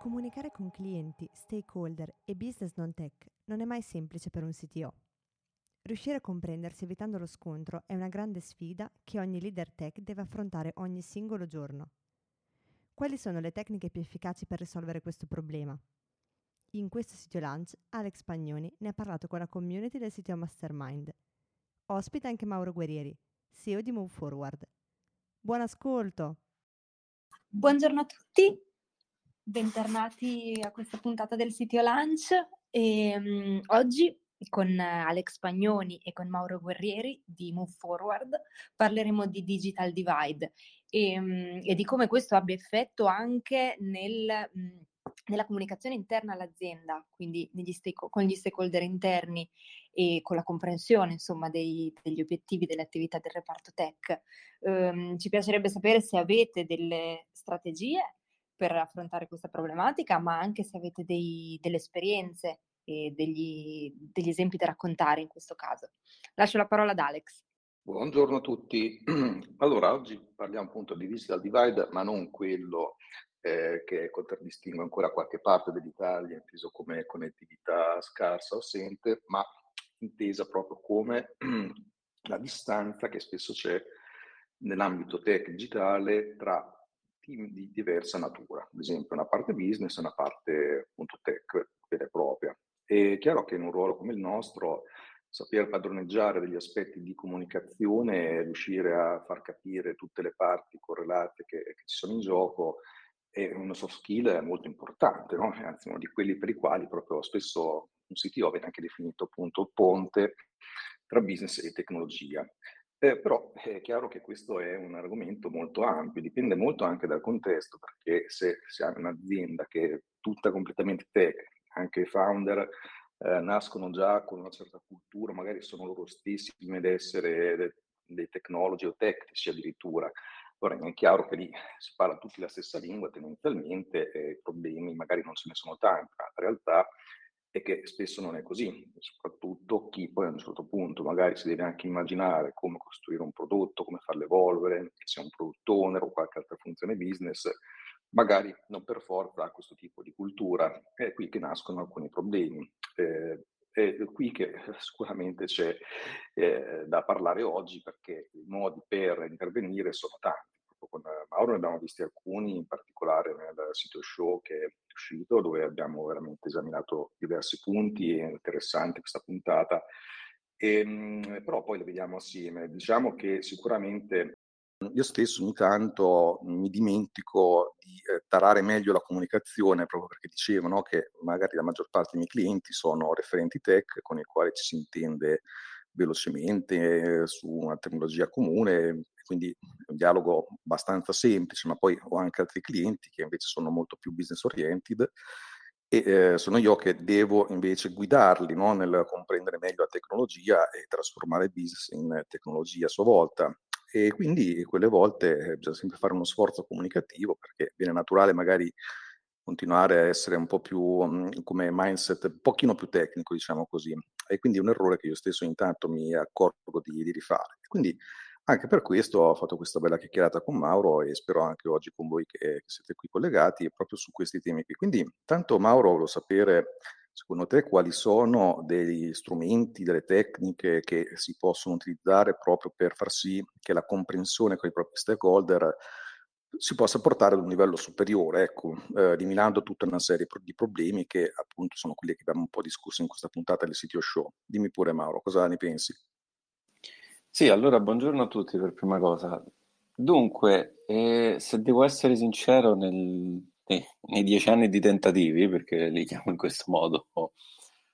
Comunicare con clienti, stakeholder e business non tech non è mai semplice per un CTO. Riuscire a comprendersi evitando lo scontro è una grande sfida che ogni leader tech deve affrontare ogni singolo giorno. Quali sono le tecniche più efficaci per risolvere questo problema? In questo sito lunch Alex Pagnoni ne ha parlato con la community del sito Mastermind. Ospita anche Mauro Guerrieri, CEO di Move Forward. Buon ascolto! Buongiorno a tutti, bentornati a questa puntata del sito Lunch. E, um, oggi con Alex Pagnoni e con Mauro Guerrieri di Move Forward parleremo di digital divide e, um, e di come questo abbia effetto anche nel, um, nella comunicazione interna all'azienda, quindi stake- con gli stakeholder interni e con la comprensione insomma dei, degli obiettivi delle attività del reparto tech. Um, ci piacerebbe sapere se avete delle strategie per affrontare questa problematica, ma anche se avete dei, delle esperienze e degli, degli esempi da raccontare in questo caso. Lascio la parola ad Alex. Buongiorno a tutti. Allora, oggi parliamo appunto di digital divide, ma non quello eh, che contraddistingue ancora qualche parte dell'Italia, inteso come connettività scarsa o assente, ma intesa proprio come la distanza che spesso c'è nell'ambito tech digitale tra team di diversa natura, ad esempio una parte business e una parte appunto tech vera e propria. È chiaro che in un ruolo come il nostro saper padroneggiare degli aspetti di comunicazione riuscire a far capire tutte le parti correlate che, che ci sono in gioco è una soft skill molto importante, no? anzi uno di quelli per i quali proprio spesso un CTO viene anche definito appunto ponte tra business e tecnologia. Eh, però è chiaro che questo è un argomento molto ampio, dipende molto anche dal contesto, perché se si ha un'azienda che è tutta completamente tech, anche i founder eh, nascono già con una certa cultura, magari sono loro stessi di essere dei, dei tecnologi o tecnici addirittura. Ora è chiaro che lì si parla tutti la stessa lingua tendenzialmente e i problemi magari non ce ne sono tanti, ma in realtà è che spesso non è così, soprattutto chi poi a un certo punto magari si deve anche immaginare come costruire un prodotto, come farlo evolvere, che sia un product owner o qualche altra funzione business, magari non per forza ha questo tipo di cultura. È qui che nascono alcuni problemi. Eh, è qui che sicuramente c'è eh, da parlare oggi perché i modi per intervenire sono tanti con Mauro ne abbiamo visti alcuni, in particolare nel sito show che è uscito, dove abbiamo veramente esaminato diversi punti, è interessante questa puntata, e, ehm, però poi le vediamo assieme. Diciamo che sicuramente io stesso ogni tanto mi dimentico di eh, tarare meglio la comunicazione, proprio perché dicevo no, che magari la maggior parte dei miei clienti sono referenti tech con i quali ci si intende velocemente su una tecnologia comune, quindi un dialogo abbastanza semplice, ma poi ho anche altri clienti che invece sono molto più business oriented e eh, sono io che devo invece guidarli no? nel comprendere meglio la tecnologia e trasformare il business in tecnologia a sua volta. E quindi quelle volte bisogna sempre fare uno sforzo comunicativo perché viene naturale magari continuare a essere un po' più um, come mindset, un pochino più tecnico, diciamo così. E quindi è un errore che io stesso intanto mi accorgo di, di rifare. Quindi anche per questo ho fatto questa bella chiacchierata con Mauro e spero anche oggi con voi che, siete qui collegati proprio su questi temi qui. Quindi, tanto Mauro, volevo sapere secondo te quali sono degli strumenti, delle tecniche che si possono utilizzare proprio per far sì che la comprensione con i propri stakeholder si possa portare ad un livello superiore, ecco, eh, eliminando tutta una serie di problemi che appunto sono quelli che abbiamo un po' discusso in questa puntata del sito show. Dimmi pure Mauro, cosa ne pensi? Sì, allora buongiorno a tutti per prima cosa. Dunque, eh, se devo essere sincero, nel- eh, nei dieci anni di tentativi, perché li chiamo in questo modo,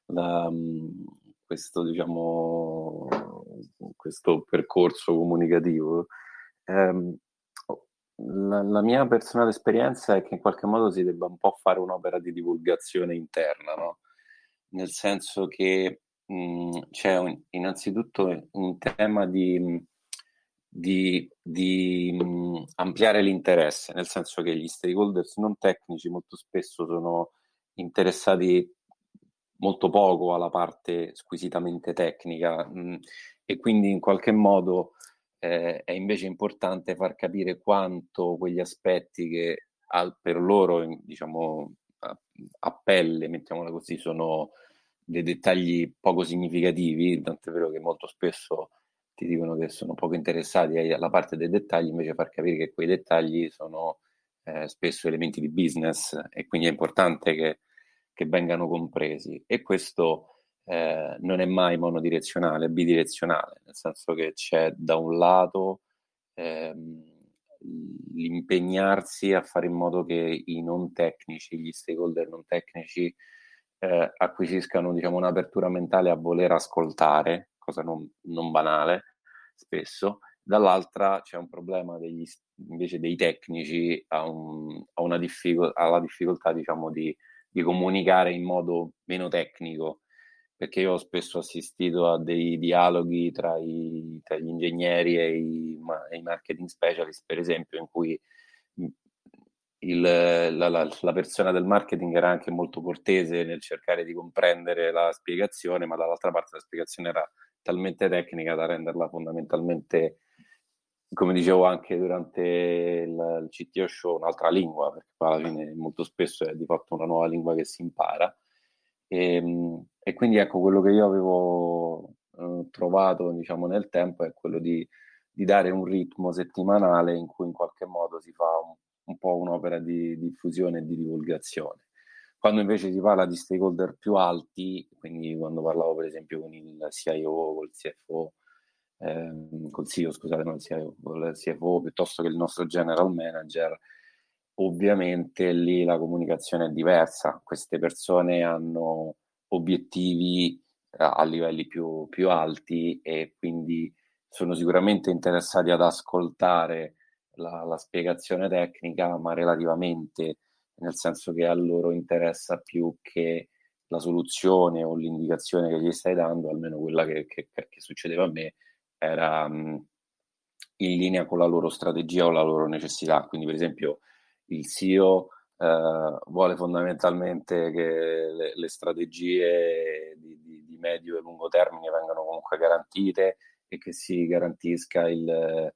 la- questo, diciamo, questo percorso comunicativo, ehm, la, la, mia personale esperienza è che in qualche modo si debba un po' fare un'opera di divulgazione interna, no? Nel senso che mh, c'è un, innanzitutto un tema di, di, di mh, ampliare l'interesse, nel senso che gli stakeholders non tecnici molto spesso sono interessati molto poco alla parte squisitamente tecnica mh, e quindi in qualche modo eh, è invece importante far capire quanto quegli aspetti che al, per loro, diciamo, a, a, pelle, mettiamola così, sono dei dettagli poco significativi, tant'è vero che molto spesso ti dicono che sono poco interessati alla parte dei dettagli, invece far capire che quei dettagli sono eh, spesso elementi di business e quindi è importante che, che vengano compresi. E questo eh, non è mai monodirezionale, è bidirezionale, nel senso che c'è da un lato ehm, l'impegnarsi a fare in modo che i non tecnici, gli stakeholder non tecnici, eh, acquisiscano diciamo, un'apertura mentale a voler ascoltare, cosa non, non banale spesso, dall'altra c'è un problema degli, invece dei tecnici a, un, a una difficol- alla difficoltà diciamo, di, di comunicare in modo meno tecnico. Perché io ho spesso assistito a dei dialoghi tra, i, tra gli ingegneri e i, e i, marketing specialist, per esempio, in cui il, la, la, la, persona del marketing era anche molto cortese nel cercare di comprendere la spiegazione, ma dall'altra parte la spiegazione era talmente tecnica da renderla fondamentalmente, come dicevo anche durante il, il CTO show, un'altra lingua, perché alla fine molto spesso è di fatto una nuova lingua che si impara. E, ehm, e quindi ecco, quello che io avevo eh, trovato diciamo, nel tempo è quello di, di, dare un ritmo settimanale in cui in qualche modo si fa un, un po' un'opera di diffusione e di divulgazione. Quando invece si parla di stakeholder più alti, quindi quando parlavo per esempio con il CIO, col CFO, ehm, col CEO, scusate, non il CIO, col CFO piuttosto che il nostro general manager, ovviamente lì la comunicazione è diversa. Queste persone hanno obiettivi eh, a livelli più, più alti e quindi sono sicuramente interessati ad ascoltare la, la, spiegazione tecnica, ma relativamente, nel senso che a loro interessa più che la soluzione o l'indicazione che gli stai dando, almeno quella che, che, che succedeva a me, era mh, in linea con la loro strategia o la loro necessità. Quindi, per esempio, il CEO eh, vuole fondamentalmente che le, le strategie di, di, di, medio e lungo termine vengano comunque garantite e che si garantisca il,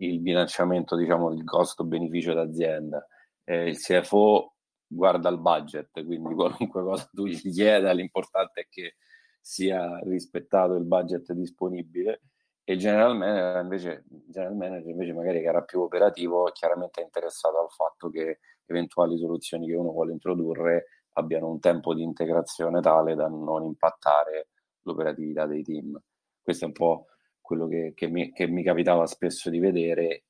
il bilanciamento diciamo, del costo-beneficio d'azienda. Eh, il CFO guarda il budget, quindi qualunque cosa tu gli chieda, l'importante è che sia rispettato il budget disponibile e il general manager invece, general manager invece magari che era più operativo chiaramente è interessato al fatto che eventuali soluzioni che uno vuole introdurre abbiano un tempo di integrazione tale da non impattare l'operatività dei team. Questo è un po' quello che, che, mi, che mi capitava spesso di vedere.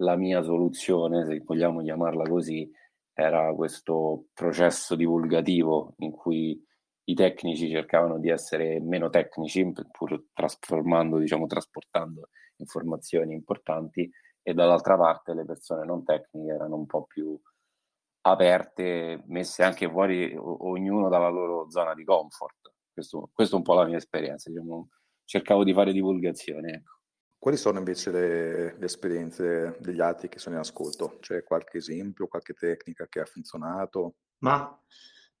La mia soluzione, se vogliamo chiamarla così, era questo processo divulgativo in cui i tecnici cercavano di essere meno tecnici, pur trasformando, diciamo, trasportando informazioni importanti, e dall'altra parte le persone non tecniche erano un po' più aperte, messe anche fuori, o- ognuno dalla loro zona di comfort. Questo, questo, è un po' la mia esperienza, diciamo, cercavo di fare divulgazione. Ecco. Quali sono invece le, le, esperienze degli altri che sono in ascolto? C'è qualche esempio, qualche tecnica che ha funzionato? Ma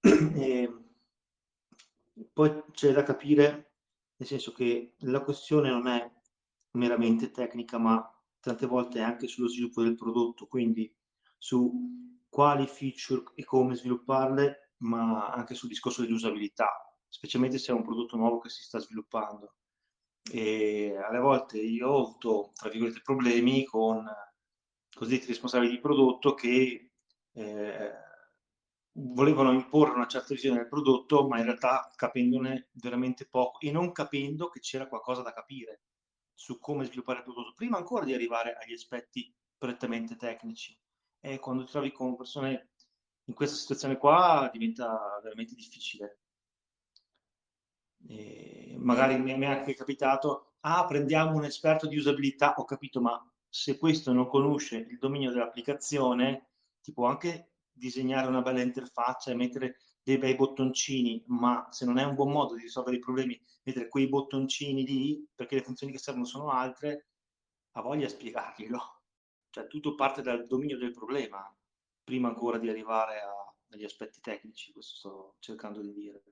eh, poi c'è da capire, nel senso che la questione non è meramente tecnica, ma tante volte è anche sullo sviluppo del prodotto, quindi su quali feature e come svilupparle, ma anche sul discorso dell'usabilità, specialmente se è un prodotto nuovo che si sta sviluppando. E alle volte io ho avuto, tra virgolette, problemi con cosiddetti responsabili di prodotto che eh, volevano imporre una certa visione del prodotto, ma in realtà capendone veramente poco e non capendo che c'era qualcosa da capire su come sviluppare il prodotto, prima ancora di arrivare agli aspetti prettamente tecnici e quando ti trovi con persone in questa situazione qua diventa veramente difficile. Magari mi è anche capitato, ah, prendiamo un esperto di usabilità, ho capito, ma se questo non conosce il dominio dell'applicazione, ti può anche disegnare una bella interfaccia e mettere dei bei bottoncini, ma se non è un buon modo di risolvere i problemi, mettere quei bottoncini lì, perché le funzioni che servono sono altre, ha voglia di spiegarglielo. Cioè tutto parte dal dominio del problema, prima ancora di arrivare a, agli aspetti tecnici, questo sto cercando di dire.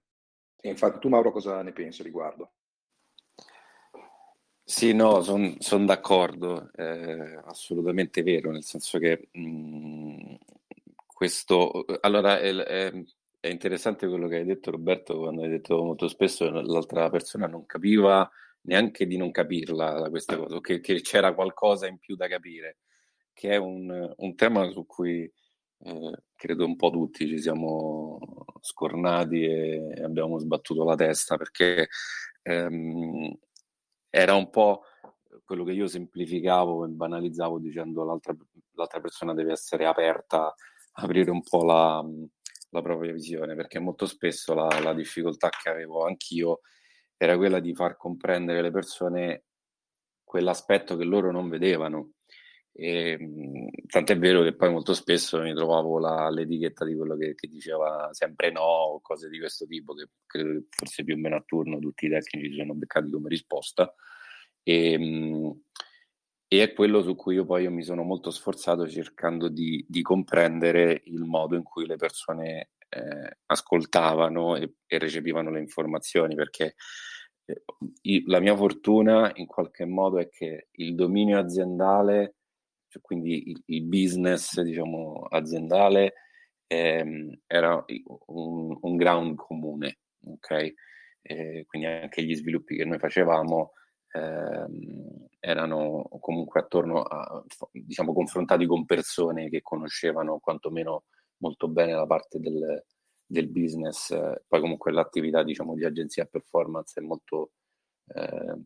E infatti tu Mauro cosa ne pensi riguardo? Sì, no, sono son d'accordo, è assolutamente vero, nel senso che mh, mm, questo, allora è, è, è, interessante quello che hai detto Roberto quando hai detto molto spesso l'altra persona non capiva neanche di non capirla questa cosa, che, che c'era qualcosa in più da capire, che è un, un tema su cui eh, credo un po' tutti ci siamo scornati e abbiamo sbattuto la testa perché ehm, era un po' quello che io semplificavo e banalizzavo dicendo l'altra, l'altra persona deve essere aperta, aprire un po' la, la propria visione, perché molto spesso la, la, difficoltà che avevo anch'io era quella di far comprendere alle persone quell'aspetto che loro non vedevano. E, tant'è vero che poi molto spesso mi trovavo la, l'etichetta di quello che, che, diceva sempre no o cose di questo tipo che credo che forse più o meno a turno tutti i tecnici si sono beccati come risposta. E, e è quello su cui io poi io mi sono molto sforzato cercando di, di comprendere il modo in cui le persone eh, ascoltavano e, e, recepivano le informazioni perché eh, la mia fortuna in qualche modo è che il dominio aziendale cioè quindi il, il business diciamo, aziendale ehm, era un, un, ground comune, ok? Eh, quindi anche gli sviluppi che noi facevamo ehm, erano comunque attorno a, diciamo, confrontati con persone che conoscevano quantomeno molto bene la parte del, del business, poi comunque l'attività diciamo, di agenzia performance è molto eh,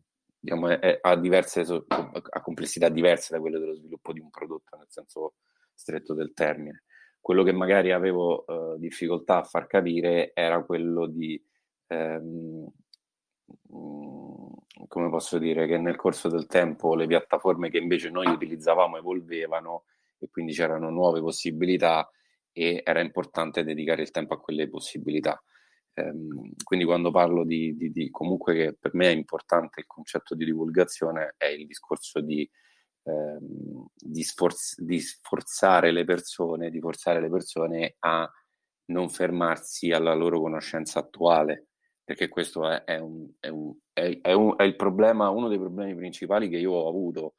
diciamo, è, ha, diverse, ha complessità diverse da quelle dello sviluppo di un prodotto, nel senso stretto del termine. Quello che magari avevo eh, difficoltà a far capire era quello di, ehm, mm, come posso dire, che nel corso del tempo le piattaforme che invece noi utilizzavamo evolvevano e quindi c'erano nuove possibilità e era importante dedicare il tempo a quelle possibilità. Ehm, quindi quando parlo di, di, di, comunque che per me è importante il concetto di divulgazione è il discorso di, ehm, di, sforz- di sforzare le persone, di forzare le persone a non fermarsi alla loro conoscenza attuale, perché questo è, è, un, è, un, è un, il problema, uno dei problemi principali che io ho avuto,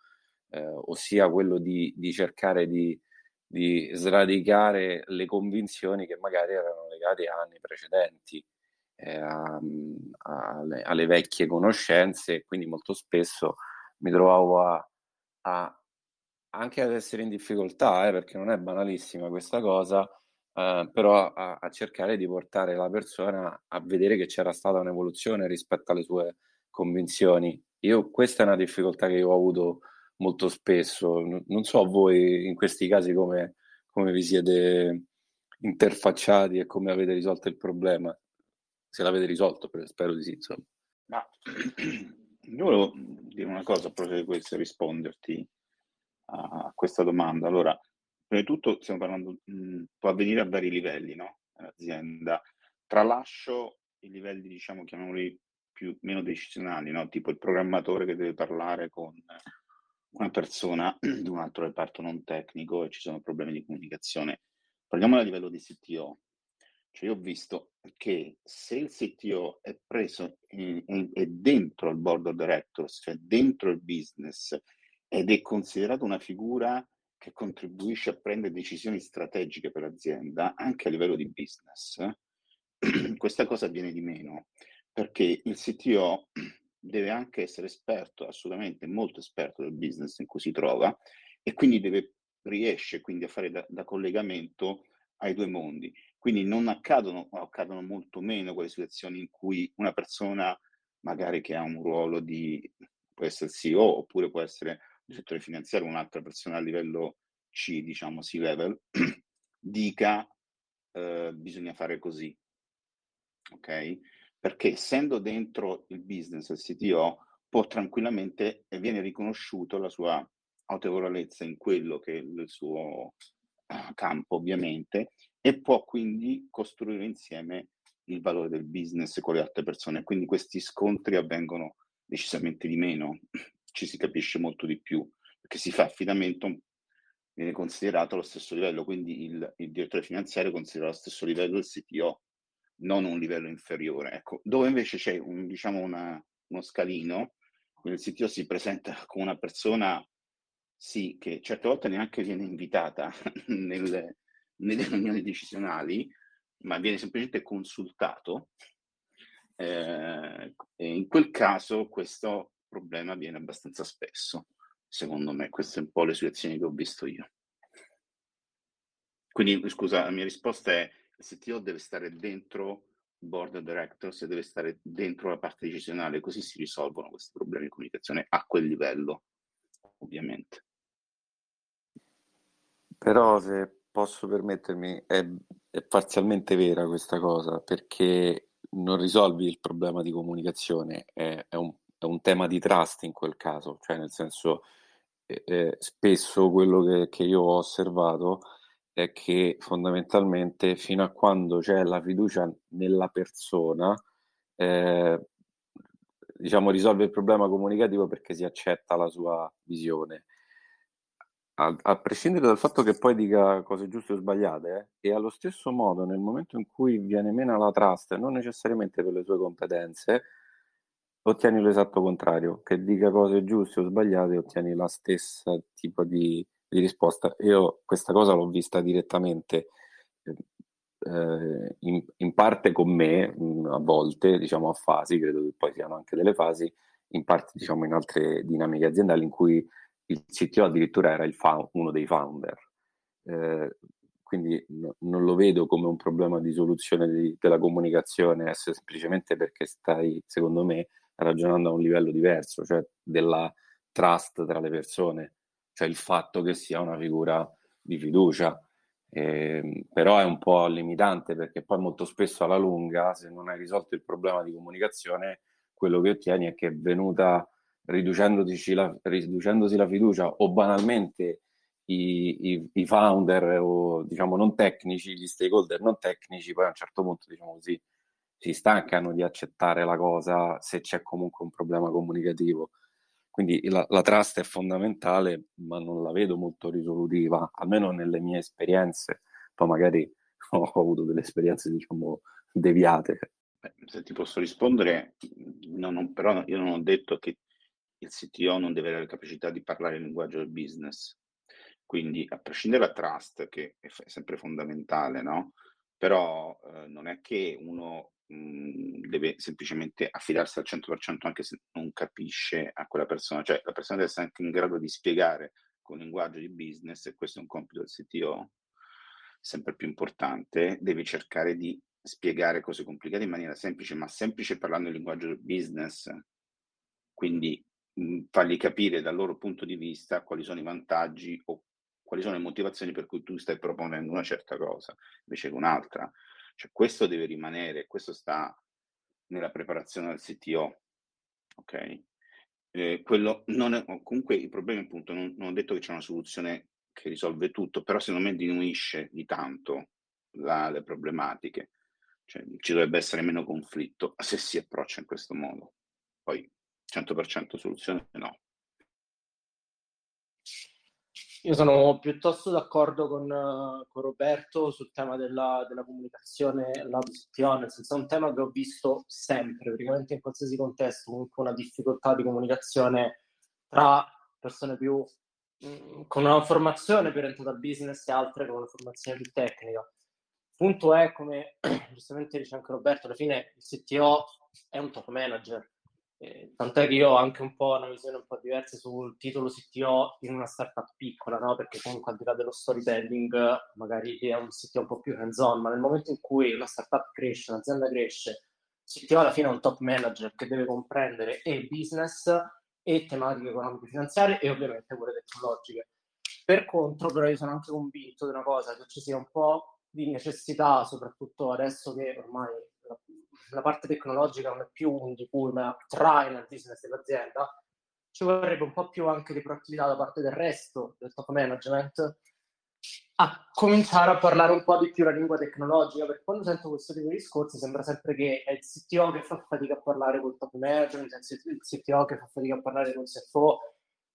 eh, ossia quello di, cercare di di sradicare le convinzioni che magari erano legate a anni precedenti, eh, a, a, alle, alle, vecchie conoscenze quindi molto spesso mi trovavo a, a anche ad essere in difficoltà, eh, perché non è banalissima questa cosa, eh, però a, a, cercare di portare la persona a vedere che c'era stata un'evoluzione rispetto alle sue convinzioni. Io, questa è una difficoltà che io ho avuto molto spesso. Non so voi in questi casi come, come vi siete interfacciati e come avete risolto il problema. Se l'avete risolto, spero di sì. Insomma. Ma io volevo dire una cosa proprio di questo, risponderti a questa domanda. Allora, prima di tutto stiamo parlando, mh, può avvenire a vari livelli, no? L'azienda. Tralascio i livelli, diciamo, chiamiamoli più, meno decisionali, no? Tipo il programmatore che deve parlare con una persona di un altro reparto non tecnico e ci sono problemi di comunicazione. Parliamo a livello di CTO. Cioè io ho visto che se il CTO è preso è dentro il board of directors, cioè dentro il business, ed è considerato una figura che contribuisce a prendere decisioni strategiche per l'azienda, anche a livello di business, questa cosa viene di meno, perché il CTO deve anche essere esperto, assolutamente molto esperto del business in cui si trova e quindi deve, riesce quindi a fare da, da collegamento ai due mondi. Quindi non accadono o accadono molto meno quelle situazioni in cui una persona magari che ha un ruolo di, può essere CEO oppure può essere direttore finanziario, un'altra persona a livello C, diciamo C-level, dica eh, bisogna fare così. Ok? Perché essendo dentro il business, il CTO, può tranquillamente e viene riconosciuto la sua autorevolezza in quello che è il suo eh, campo, ovviamente, e può quindi costruire insieme il valore del business con le altre persone. Quindi questi scontri avvengono decisamente di meno, ci si capisce molto di più, perché si fa affidamento, viene considerato allo stesso livello, quindi il, il direttore finanziario considera allo stesso livello il CTO, non un livello inferiore. Ecco, dove invece c'è un, diciamo una, uno scalino, il CTO si presenta come una persona, sì, che certe volte neanche viene invitata nelle, nelle riunioni decisionali, ma viene semplicemente consultato, eh, e in quel caso questo problema avviene abbastanza spesso, secondo me. Queste sono un po' le situazioni che ho visto io. Quindi, scusa, la mia risposta è CTO deve stare dentro board of directors e deve stare dentro la parte decisionale, così si risolvono questi problemi di comunicazione a quel livello, ovviamente. Però se posso permettermi, è, è parzialmente vera questa cosa, perché non risolvi il problema di comunicazione, è, è, un, è un, tema di trust in quel caso, cioè nel senso eh, spesso quello che, che, io ho osservato è che fondamentalmente fino a quando c'è la fiducia nella persona, eh, diciamo risolve il problema comunicativo perché si accetta la sua visione. A, a, prescindere dal fatto che poi dica cose giuste o sbagliate, eh, e allo stesso modo nel momento in cui viene meno la trust, non necessariamente per le sue competenze, ottieni l'esatto contrario, che dica cose giuste o sbagliate, ottieni la stessa tipo di, di risposta. Io questa cosa l'ho vista direttamente eh, in, in, parte con me, mh, a volte, diciamo a fasi, credo che poi siano anche delle fasi, in parte diciamo in altre dinamiche aziendali in cui il CTO addirittura era found, uno dei founder. Eh, quindi no, non lo vedo come un problema di soluzione di, della comunicazione, semplicemente perché stai, secondo me, ragionando a un livello diverso, cioè della trust tra le persone, cioè il fatto che sia una figura di fiducia. Eh, però è un po' limitante perché poi molto spesso alla lunga, se non hai risolto il problema di comunicazione, quello che ottieni è che è venuta riducendosi la, riducendosi la fiducia o banalmente i, i, i, founder o diciamo non tecnici, gli stakeholder non tecnici, poi a un certo punto diciamo così si stancano di accettare la cosa se c'è comunque un problema comunicativo. Quindi la, la trust è fondamentale, ma non la vedo molto risolutiva, almeno nelle mie esperienze. Poi magari ho avuto delle esperienze, diciamo, deviate. se ti posso rispondere, non, però io non ho detto che il CTO non deve avere la capacità di parlare il linguaggio del business. Quindi, a prescindere dalla trust, che è sempre fondamentale, no? Però eh, non è che uno mh, mhmm, deve semplicemente affidarsi al 100% anche se non capisce a quella persona. Cioè, la persona deve essere anche in grado di spiegare con linguaggio di business, e questo è un compito del CTO sempre più importante, devi cercare di spiegare cose complicate in maniera semplice, ma semplice parlando il linguaggio del business. Quindi Mhmm, fargli capire dal loro punto di vista quali sono i vantaggi o quali sono le motivazioni per cui tu stai proponendo una certa cosa invece che un'altra. Cioè, questo deve rimanere, questo sta nella preparazione del CTO. Ok? Eh, quello non è, comunque i problemi, appunto, non, non ho detto che c'è una soluzione che risolve tutto, però secondo me diminuisce di tanto la, le problematiche. Cioè, ci dovrebbe essere meno conflitto se si approccia in questo modo. Poi 100% soluzione no. Io sono piuttosto d'accordo con, con Roberto sul tema della, della comunicazione senso è un tema che ho visto sempre, praticamente in qualsiasi contesto, comunque una difficoltà di comunicazione tra persone più mm, con una formazione più orientata al business e altre con una formazione più tecnica. Il punto è, come giustamente dice anche Roberto, alla fine il CTO è un top manager, eh, tant'è che io ho anche un po' una visione un po' diversa sul titolo CTO in una startup piccola, no? perché comunque al di là dello storytelling magari è un CTO un po' più hands-on, ma nel momento in cui una startup cresce, un'azienda cresce, CTO alla fine è un top manager che deve comprendere e business e tematiche economiche e finanziarie e ovviamente quelle tecnologiche. Per contro, però, io sono anche convinto di una cosa, che ci sia un po' di necessità, soprattutto adesso che ormai la parte tecnologica non è più un di cui ma traina il business dell'azienda, ci vorrebbe un po' più anche di proattività da parte del resto del top management a cominciare a parlare un po' di più la lingua tecnologica, perché quando sento questo tipo di discorsi sembra sempre che è il CTO che fa fatica a parlare col top management, è il CTO che fa fatica a parlare con il CFO,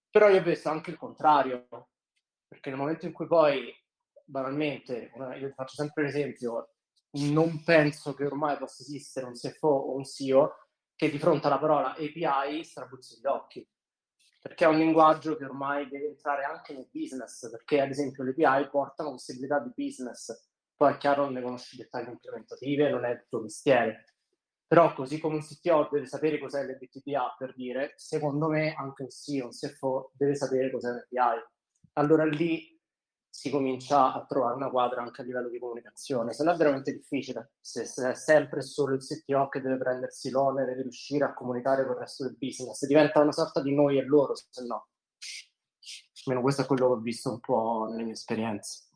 però io penso anche il contrario, perché nel momento in cui poi, banalmente, io faccio sempre l'esempio, non penso che ormai possa esistere un CFO o un CEO che di fronte alla parola API strabuzzi gli occhi perché è un linguaggio che ormai deve entrare anche nel business, perché ad esempio le API portano possibilità di business. Poi è chiaro non ne conosci i dettagli implementative, non è il tuo mestiere. Però così come un CTO deve sapere cos'è l'MBTPA per dire, secondo me anche un CEO, un CFO deve sapere cos'è l'API. Allora lì si comincia a trovare una quadra anche a livello di comunicazione, se no è veramente difficile, se, se è sempre solo il CTO che deve prendersi l'onere di riuscire a comunicare con il resto del business, diventa una sorta di noi e loro, se no. Almeno questo è quello che ho visto un po' nelle mie esperienze.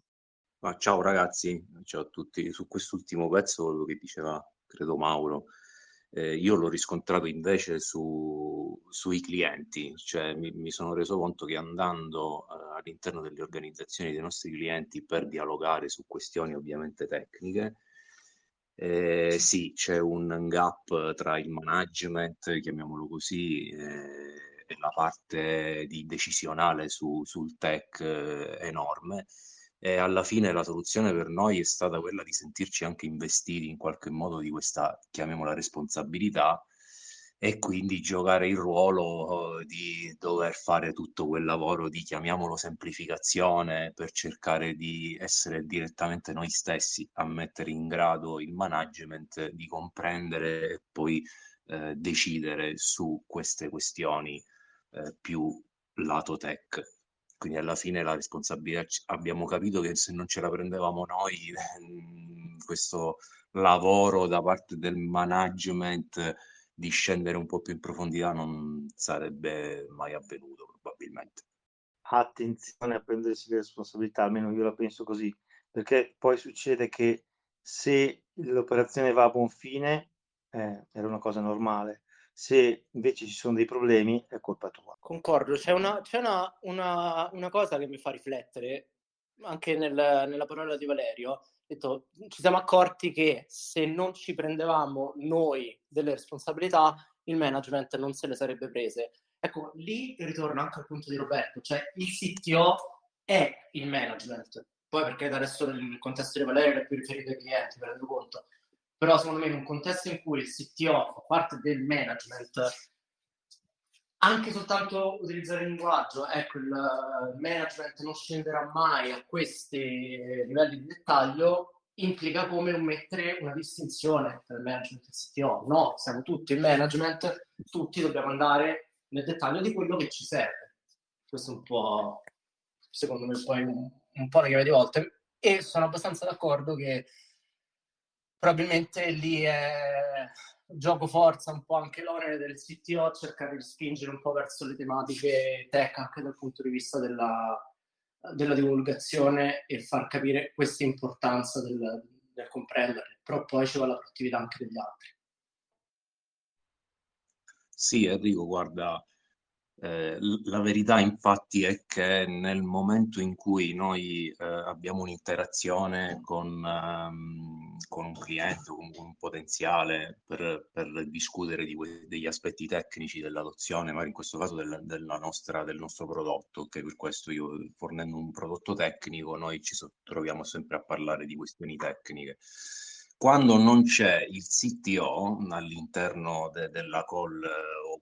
Ah, ciao ragazzi, ciao a tutti. Su quest'ultimo pezzo, quello che diceva, credo Mauro, eh, io l'ho riscontrato invece su, sui clienti, cioè mi, mi, sono reso conto che andando eh, all'interno delle organizzazioni dei nostri clienti per dialogare su questioni ovviamente tecniche, eh, sì, c'è un gap tra il management, chiamiamolo così, eh, e la parte decisionale su, sul tech eh, enorme e alla fine la soluzione per noi è stata quella di sentirci anche investiti in qualche modo di questa, chiamiamola, responsabilità e quindi giocare il ruolo uh, di dover fare tutto quel lavoro di, chiamiamolo, semplificazione per cercare di essere direttamente noi stessi a mettere in grado il management di comprendere e poi eh, decidere su queste questioni eh, più lato tech. Quindi alla fine la responsabilità abbiamo capito che se non ce la prendevamo noi, questo lavoro da parte del management di scendere un po' più in profondità non sarebbe mai avvenuto probabilmente. Attenzione a prendersi le responsabilità, almeno io la penso così, perché poi succede che se l'operazione va a buon fine, eh, era una cosa normale, se invece ci sono dei problemi è colpa tua. Concordo, c'è una, c'è una, una, una cosa che mi fa riflettere anche nel, nella parola di Valerio. Detto, ci siamo accorti che se non ci prendevamo noi delle responsabilità, il management non se le sarebbe prese. Ecco, lì ritorno anche al punto di Roberto, cioè il CTO è il management. Poi perché adesso nel contesto di Valerio è più riferito ai clienti, mi rendo conto però secondo me in un contesto in cui il CTO fa parte del management, anche soltanto utilizzare il linguaggio, ecco, il management non scenderà mai a questi livelli di dettaglio, implica come mettere una distinzione tra il management e il CTO. No, siamo tutti il management, tutti dobbiamo andare nel dettaglio di quello che ci serve. Questo è un po', secondo me, poi un, un po' la chiave di volte. E sono abbastanza d'accordo che probabilmente lì è gioco forza un po' anche l'onere del CTO cercare di spingere un po' verso le tematiche tech anche dal punto di vista della, della divulgazione e far capire questa importanza del, del comprenderle, però poi ci va la produttività anche degli altri. Sì, Enrico, guarda, eh, la verità infatti è che nel momento in cui noi eh, abbiamo un'interazione con, ehm, con, un cliente o con un potenziale per, per discutere que- degli aspetti tecnici dell'adozione, magari in questo caso del, nostra, del nostro prodotto, che per questo io fornendo un prodotto tecnico noi ci troviamo sempre a parlare di questioni tecniche. Quando non c'è il CTO all'interno de- della call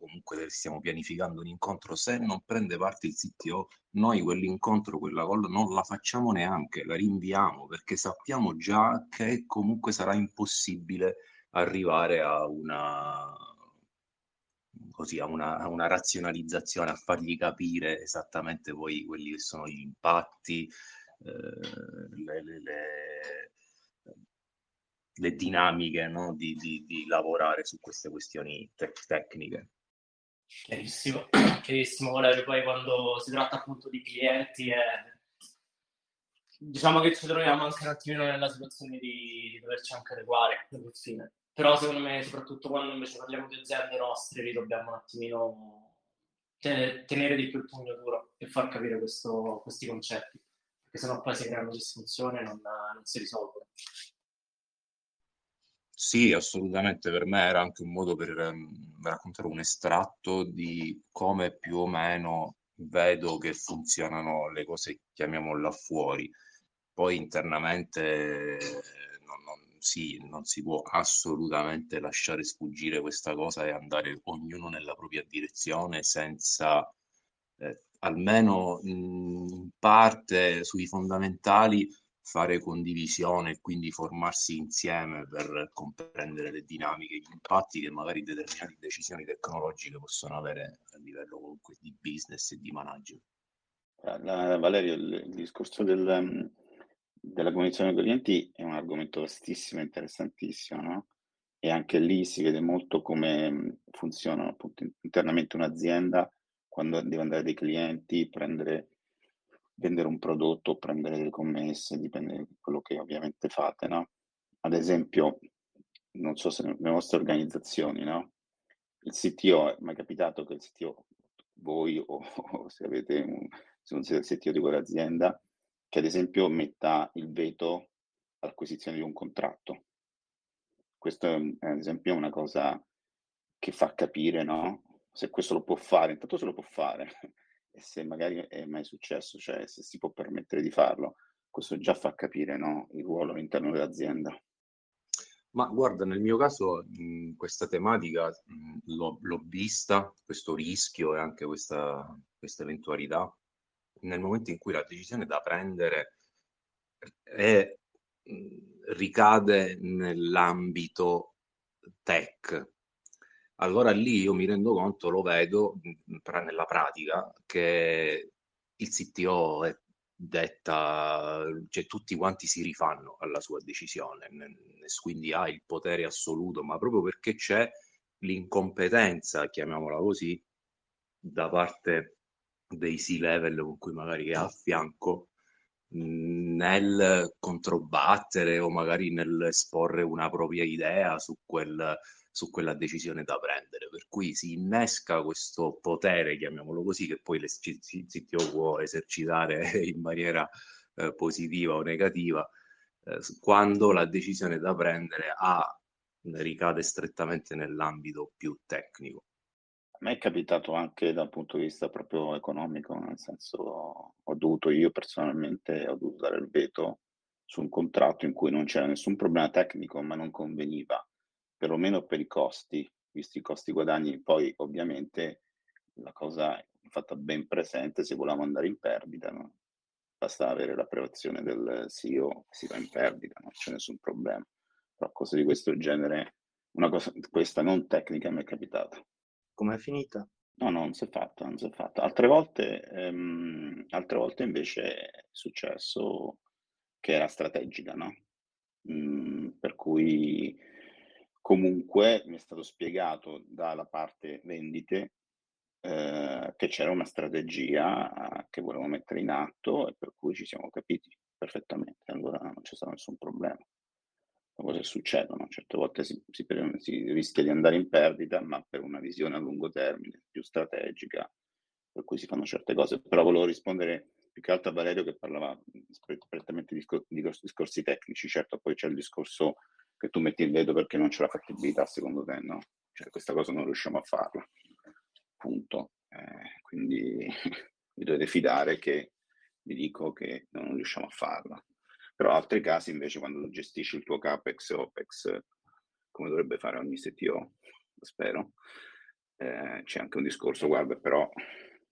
comunque stiamo pianificando un incontro, se non prende parte il CTO, noi quell'incontro, quella call non la facciamo neanche, la rinviamo perché sappiamo già che comunque sarà impossibile arrivare a una, così, a una, a una razionalizzazione, a fargli capire esattamente poi quelli che sono gli impatti, eh, le, le, le le dinamiche no? di, di, di, lavorare su queste questioni te- tecniche. Chiarissimo, chiarissimo Valerio, poi quando si tratta appunto di clienti è... diciamo che ci troviamo anche un attimino nella situazione di, di doverci anche adeguare alla fine. Però secondo me, soprattutto quando invece parliamo di aziende nostre, lì dobbiamo un attimino tenere, di più il pugno duro e far capire questo, questi concetti, perché sennò poi si crea una disfunzione e non, non si risolve. Sì, assolutamente, per me era anche un modo per um, raccontare un estratto di come più o meno vedo che funzionano le cose, chiamiamole là fuori. Poi internamente non, non, sì, non si può assolutamente lasciare sfuggire questa cosa e andare ognuno nella propria direzione senza eh, almeno in parte sui fondamentali fare condivisione e quindi formarsi insieme per comprendere le dinamiche, gli impatti che magari determinate decisioni tecnologiche possono avere a livello comunque di business e di management. La, Valerio, il, discorso del, della comunicazione con i clienti è un argomento vastissimo e interessantissimo, no? E anche lì si vede molto come funziona appunto internamente un'azienda quando deve andare dai clienti, prendere vendere un prodotto o prendere delle commesse, dipende da quello che ovviamente fate, no? Ad esempio, non so se nelle vostre organizzazioni, no? Il CTO, è mai capitato che il CTO, voi o, o se avete un, se non siete il CTO di quell'azienda, che ad esempio metta il veto all'acquisizione di un contratto. Questo è, ad esempio una cosa che fa capire, no? Se questo lo può fare, intanto se lo può fare, e se magari è mai successo, cioè se si può permettere di farlo, questo già fa capire no, il ruolo all'interno dell'azienda. Ma guarda, nel mio caso mh, questa tematica mh, l'ho, l'ho, vista, questo rischio e anche questa, questa eventualità, nel momento in cui la decisione da prendere è, mh, ricade nell'ambito tech, allora lì io mi rendo conto, lo vedo nella pratica, che il CTO è detta, cioè tutti quanti si rifanno alla sua decisione, quindi ha il potere assoluto, ma proprio perché c'è l'incompetenza, chiamiamola così, da parte dei C-level con cui magari è a fianco nel controbattere o magari nel esporre una propria idea su quel su quella decisione da prendere. Per cui si innesca questo potere, chiamiamolo così, che poi CTO può esercitare in maniera eh, positiva o negativa, eh, quando la decisione da prendere ha, ricade strettamente nell'ambito più tecnico. A me è capitato anche dal punto di vista proprio economico, nel senso ho dovuto io personalmente ho dovuto dare il veto su un contratto in cui non c'era nessun problema tecnico, ma non conveniva perlomeno per i costi, visti i costi guadagni, poi ovviamente la cosa è fatta ben presente, se volevamo andare in perdita, no? basta avere l'approvazione del CEO, si va in perdita, non c'è nessun problema. Però cose di questo genere, una cosa questa non tecnica mi è capitata. Com'è finita? No, no, non si è fatta, non si è fatta. Altre volte, ehm, altre volte invece è successo che era strategica, no? Mm, per cui Comunque mi è stato spiegato dalla parte vendite eh, che c'era una strategia che volevo mettere in atto e per cui ci siamo capiti perfettamente, allora non c'è stato nessun problema. Le cose succedono, certe volte si, si, si rischia di andare in perdita, ma per una visione a lungo termine, più strategica, per cui si fanno certe cose. Però volevo rispondere più che altro a Valerio che parlava prettamente di, di discorsi tecnici, certo poi c'è il discorso che tu metti il veto perché non c'è la fattibilità secondo te, no? Cioè questa cosa non riusciamo a farla, punto. Eh, quindi vi dovete fidare che vi dico che non riusciamo a farla. Però altri casi invece quando gestisci il tuo CAPEX e OPEX, come dovrebbe fare ogni CTO, spero, eh, c'è anche un discorso, guarda, però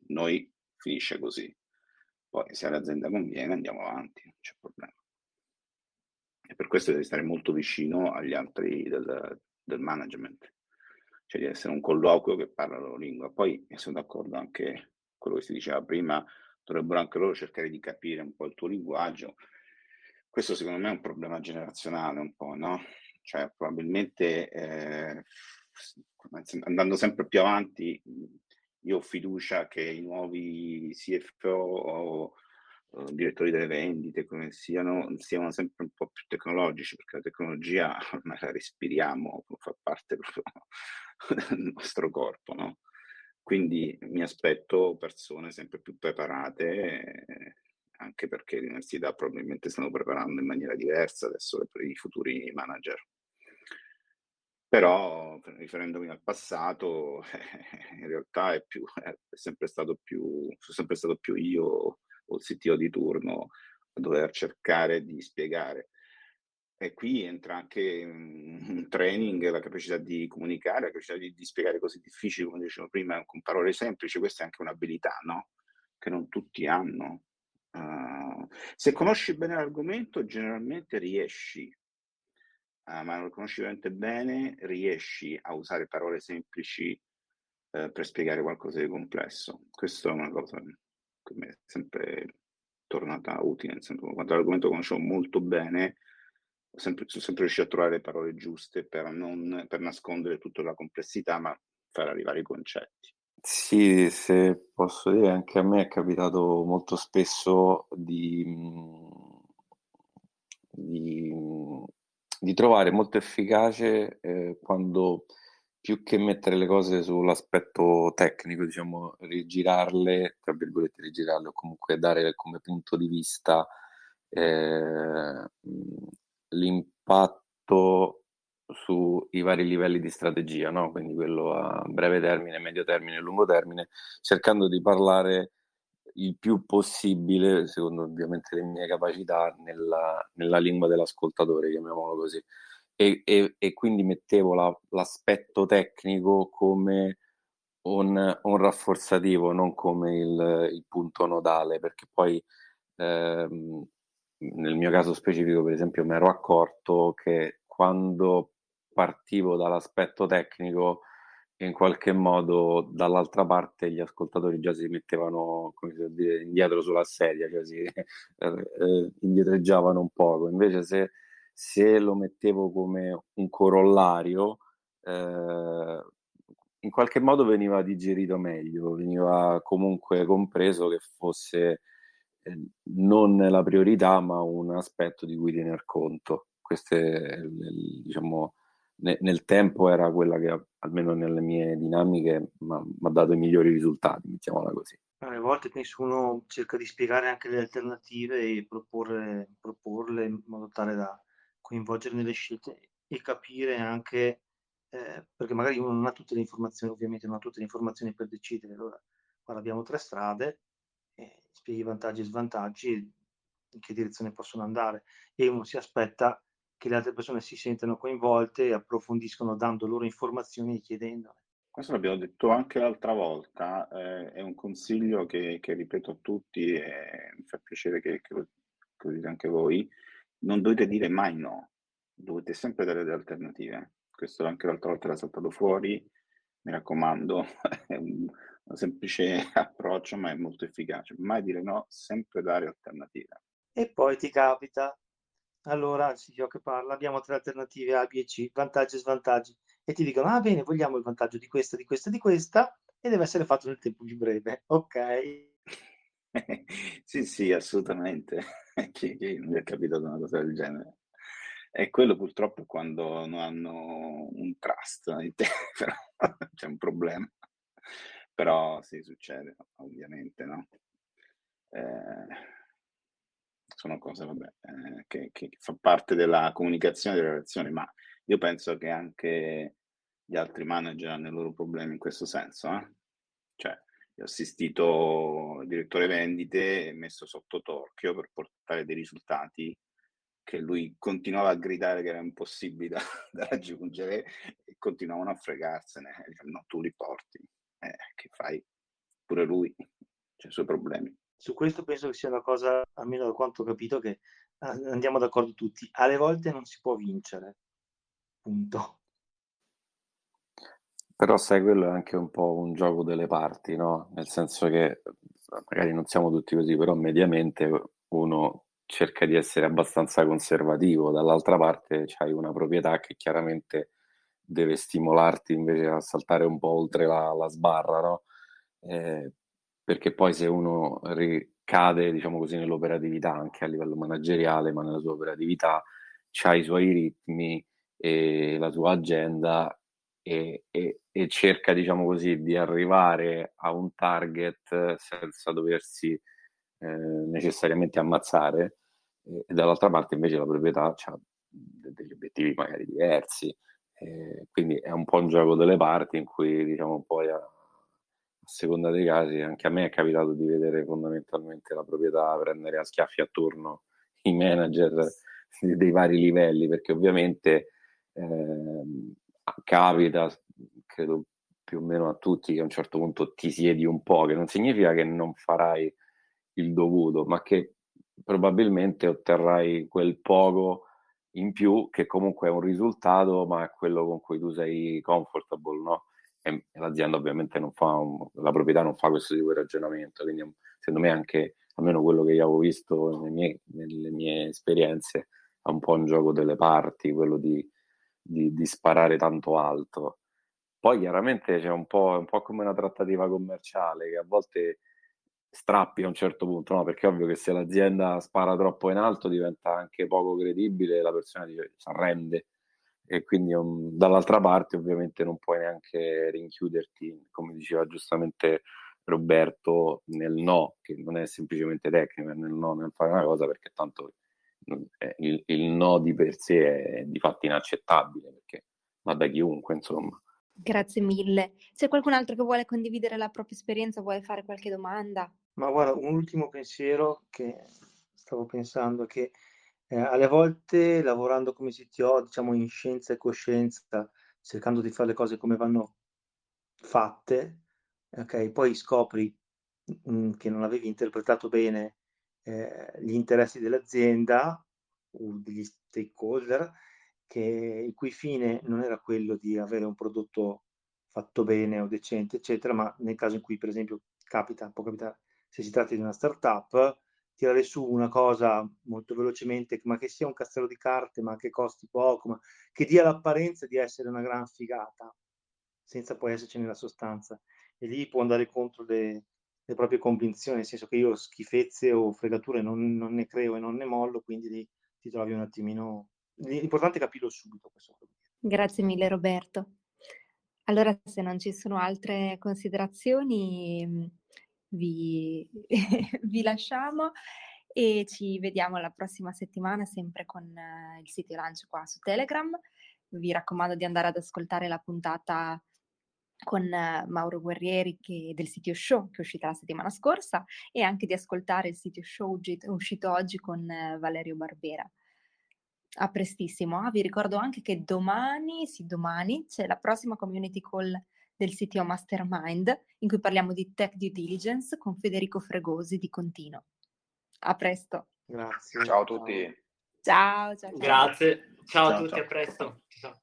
noi finisce così. Poi se all'azienda conviene andiamo avanti, non c'è problema e per questo devi stare molto vicino agli altri del, del management, cioè di essere un colloquio che parla la loro lingua. Poi sono d'accordo anche quello che si diceva prima, dovrebbero anche loro cercare di capire un po' il tuo linguaggio. Questo secondo me è un problema generazionale un po', no? Cioè probabilmente eh, andando sempre più avanti io ho fiducia che i nuovi CFO o uh, direttori delle vendite, come siano, siano sempre un po' più tecnologici, perché la tecnologia ormai la respiriamo, fa parte proprio del nostro corpo, no? quindi mi aspetto persone sempre più preparate, eh, anche perché le università probabilmente stanno preparando in maniera diversa adesso per i futuri manager. Però, riferendomi al passato, in realtà è, più, è sempre più, sono sempre stato più io o il CTO di turno a dover cercare di spiegare. E qui entra anche un training, la capacità di comunicare, la capacità di, di spiegare cose difficili, come dicevo prima, con parole semplici. Questa è anche un'abilità, no? Che non tutti hanno. Uh, se conosci bene l'argomento, generalmente riesci uh, ma non lo conosci veramente bene, riesci a usare parole semplici uh, per spiegare qualcosa di complesso. Questa è una cosa mi è sempre tornata utile, nel senso, quando l'argomento conoscevo molto bene, sempre, sono sempre riuscito a trovare le parole giuste per, non, per nascondere tutta la complessità, ma far arrivare i concetti. Sì, se posso dire, anche a me è capitato molto spesso di, di di trovare molto efficace eh, quando più che mettere le cose sull'aspetto tecnico, diciamo, rigirarle, tra virgolette, rigirarle o comunque dare come punto di vista eh, l'impatto sui vari livelli di strategia, no? quindi quello a breve termine, medio termine e lungo termine, cercando di parlare il più possibile, secondo ovviamente le mie capacità, nella, nella lingua dell'ascoltatore, chiamiamolo così. E, e, e quindi mettevo la, l'aspetto tecnico come un, un, rafforzativo, non come il, il punto nodale, perché poi ehm, nel mio caso specifico, per esempio, mi ero accorto che quando partivo dall'aspetto tecnico in qualche modo dall'altra parte gli ascoltatori già si mettevano come si dire, indietro sulla sedia, cioè si eh, eh, indietreggiavano un poco. Invece se, se, lo mettevo come un corollario, eh, in qualche modo veniva digerito meglio, veniva comunque compreso che fosse eh, non la priorità, ma un aspetto di cui tener conto. Questo diciamo, ne, nel tempo era quella che almeno nelle mie dinamiche mi ha dato i migliori risultati, mettiamola così. A volte nessuno cerca di spiegare anche le alternative e proporre, proporle in modo tale da coinvolgere nelle scelte e capire anche, eh, perché magari uno non ha tutte le informazioni, ovviamente non ha tutte le informazioni per decidere. Allora, guarda, abbiamo tre strade, eh, spieghi i vantaggi e svantaggi in che direzione possono andare e uno si aspetta che le altre persone si sentano coinvolte e approfondiscono dando loro informazioni e chiedendole. Questo l'abbiamo detto anche l'altra volta, eh, è un consiglio che, che, ripeto a tutti e mi fa piacere che, che, lo, che lo dite anche voi, non dovete dire mai no, dovete sempre dare delle alternative. Questo anche l'altra volta era saltato fuori, mi raccomando, è un, un semplice approccio ma è molto efficace. Mai dire no, sempre dare alternative. E poi ti capita allora il CEO che parla, abbiamo tre alternative A, B e C, vantaggi e svantaggi, e ti dicono, ah bene, vogliamo il vantaggio di questa, di questa, di questa, e deve essere fatto nel tempo più breve. Ok. sì, sì, assolutamente. chi, chi non è capitato una cosa del genere. E quello purtroppo è quando non hanno un trust in te, però c'è un problema. Però sì, succede, ovviamente, no? Eh sono cose vabbè, eh, che, che, fa parte della comunicazione delle relazioni, ma io penso che anche gli altri manager hanno i loro problemi in questo senso. Eh? Assistito il direttore vendite messo sotto torchio per portare dei risultati che lui continuava a gridare che era impossibile da, da raggiungere e continuavano a fregarsene. Diceva, no, tu li porti. Eh, che fai? Pure lui ha i suoi problemi su questo penso che sia una cosa, almeno da quanto ho capito, che andiamo d'accordo tutti. Alle volte non si può vincere. Punto. Però sai, quello è anche un po' un gioco delle parti, no? Nel senso che magari non siamo tutti così, però mediamente uno cerca di essere abbastanza conservativo, dall'altra parte c'hai una proprietà che chiaramente deve stimolarti invece a saltare un po' oltre la, la sbarra, no? Eh, perché poi se uno ricade, diciamo così, nell'operatività anche a livello manageriale, ma nella sua operatività, ha i suoi ritmi e la sua agenda e, e, e, cerca, diciamo così, di arrivare a un target senza doversi eh, necessariamente ammazzare, e, dall'altra parte invece la proprietà ha degli obiettivi magari diversi, eh, quindi è un po' un gioco delle parti in cui diciamo poi a, a, seconda dei casi anche a me è capitato di vedere fondamentalmente la proprietà prendere a schiaffi attorno i manager dei vari livelli perché ovviamente eh, capita credo più o meno a tutti che a un certo punto ti siedi un po' che non significa che non farai il dovuto ma che probabilmente otterrai quel poco in più che comunque è un risultato, ma è quello con cui tu sei comfortable, no? E l'azienda ovviamente non fa, un, la proprietà non fa questo tipo di ragionamento, quindi secondo me anche, almeno quello che io avevo visto nelle mie, nelle mie esperienze, è un po' un gioco delle parti, quello di, di, di sparare tanto alto. Poi chiaramente c'è un po', un po' come una trattativa commerciale che a volte strappi a un certo punto, no? Perché è ovvio che se l'azienda spara troppo in alto diventa anche poco credibile, la persona dice, si arrende e quindi um, dall'altra parte ovviamente non puoi neanche rinchiuderti, come diceva giustamente Roberto, nel no, che non è semplicemente tecnico, nel no nel fare una cosa perché tanto il, il no di per sé è di fatto inaccettabile perché va da chiunque, insomma. Grazie mille. C'è qualcun altro che vuole condividere la propria esperienza, vuole fare qualche domanda? Ma guarda, un ultimo pensiero che stavo pensando è che eh, alle volte lavorando come CTO, diciamo in scienza e coscienza, cercando di fare le cose come vanno fatte, ok, poi scopri mh, mm, che non avevi interpretato bene eh, gli interessi dell'azienda o degli stakeholder che, il cui fine non era quello di avere un prodotto fatto bene o decente, eccetera, ma nel caso in cui, per esempio, capita, può capitare, se si tratta di una startup, tirare su una cosa molto velocemente, ma che sia un castello di carte, ma che costi poco, ma che dia l'apparenza di essere una gran figata, senza poi esserci nella sostanza. E lì può andare contro le, le proprie convinzioni, nel senso che io schifezze o fregature non, non ne creo e non ne mollo, quindi ti trovi un attimino l'importante è capirlo subito questo. Grazie mille Roberto. Allora, se non ci sono altre considerazioni, mm, vi, vi lasciamo e ci vediamo la prossima settimana sempre con uh, il sito Lunch qua su Telegram. Vi raccomando di andare ad ascoltare la puntata con uh, Mauro Guerrieri che, del sito show che è uscita la settimana scorsa e anche di ascoltare il sito show uscito, oggi con uh, Valerio Barbera. A prestissimo. Ah, vi ricordo anche che domani, sì, domani c'è la prossima community call del CTO Mastermind in cui parliamo di tech due diligence con Federico Fregosi di Contino. A presto. Grazie. Ciao a tutti. Ciao, ciao. ciao. Grazie. Ciao, ciao a tutti, ciao. a presto. Ciao.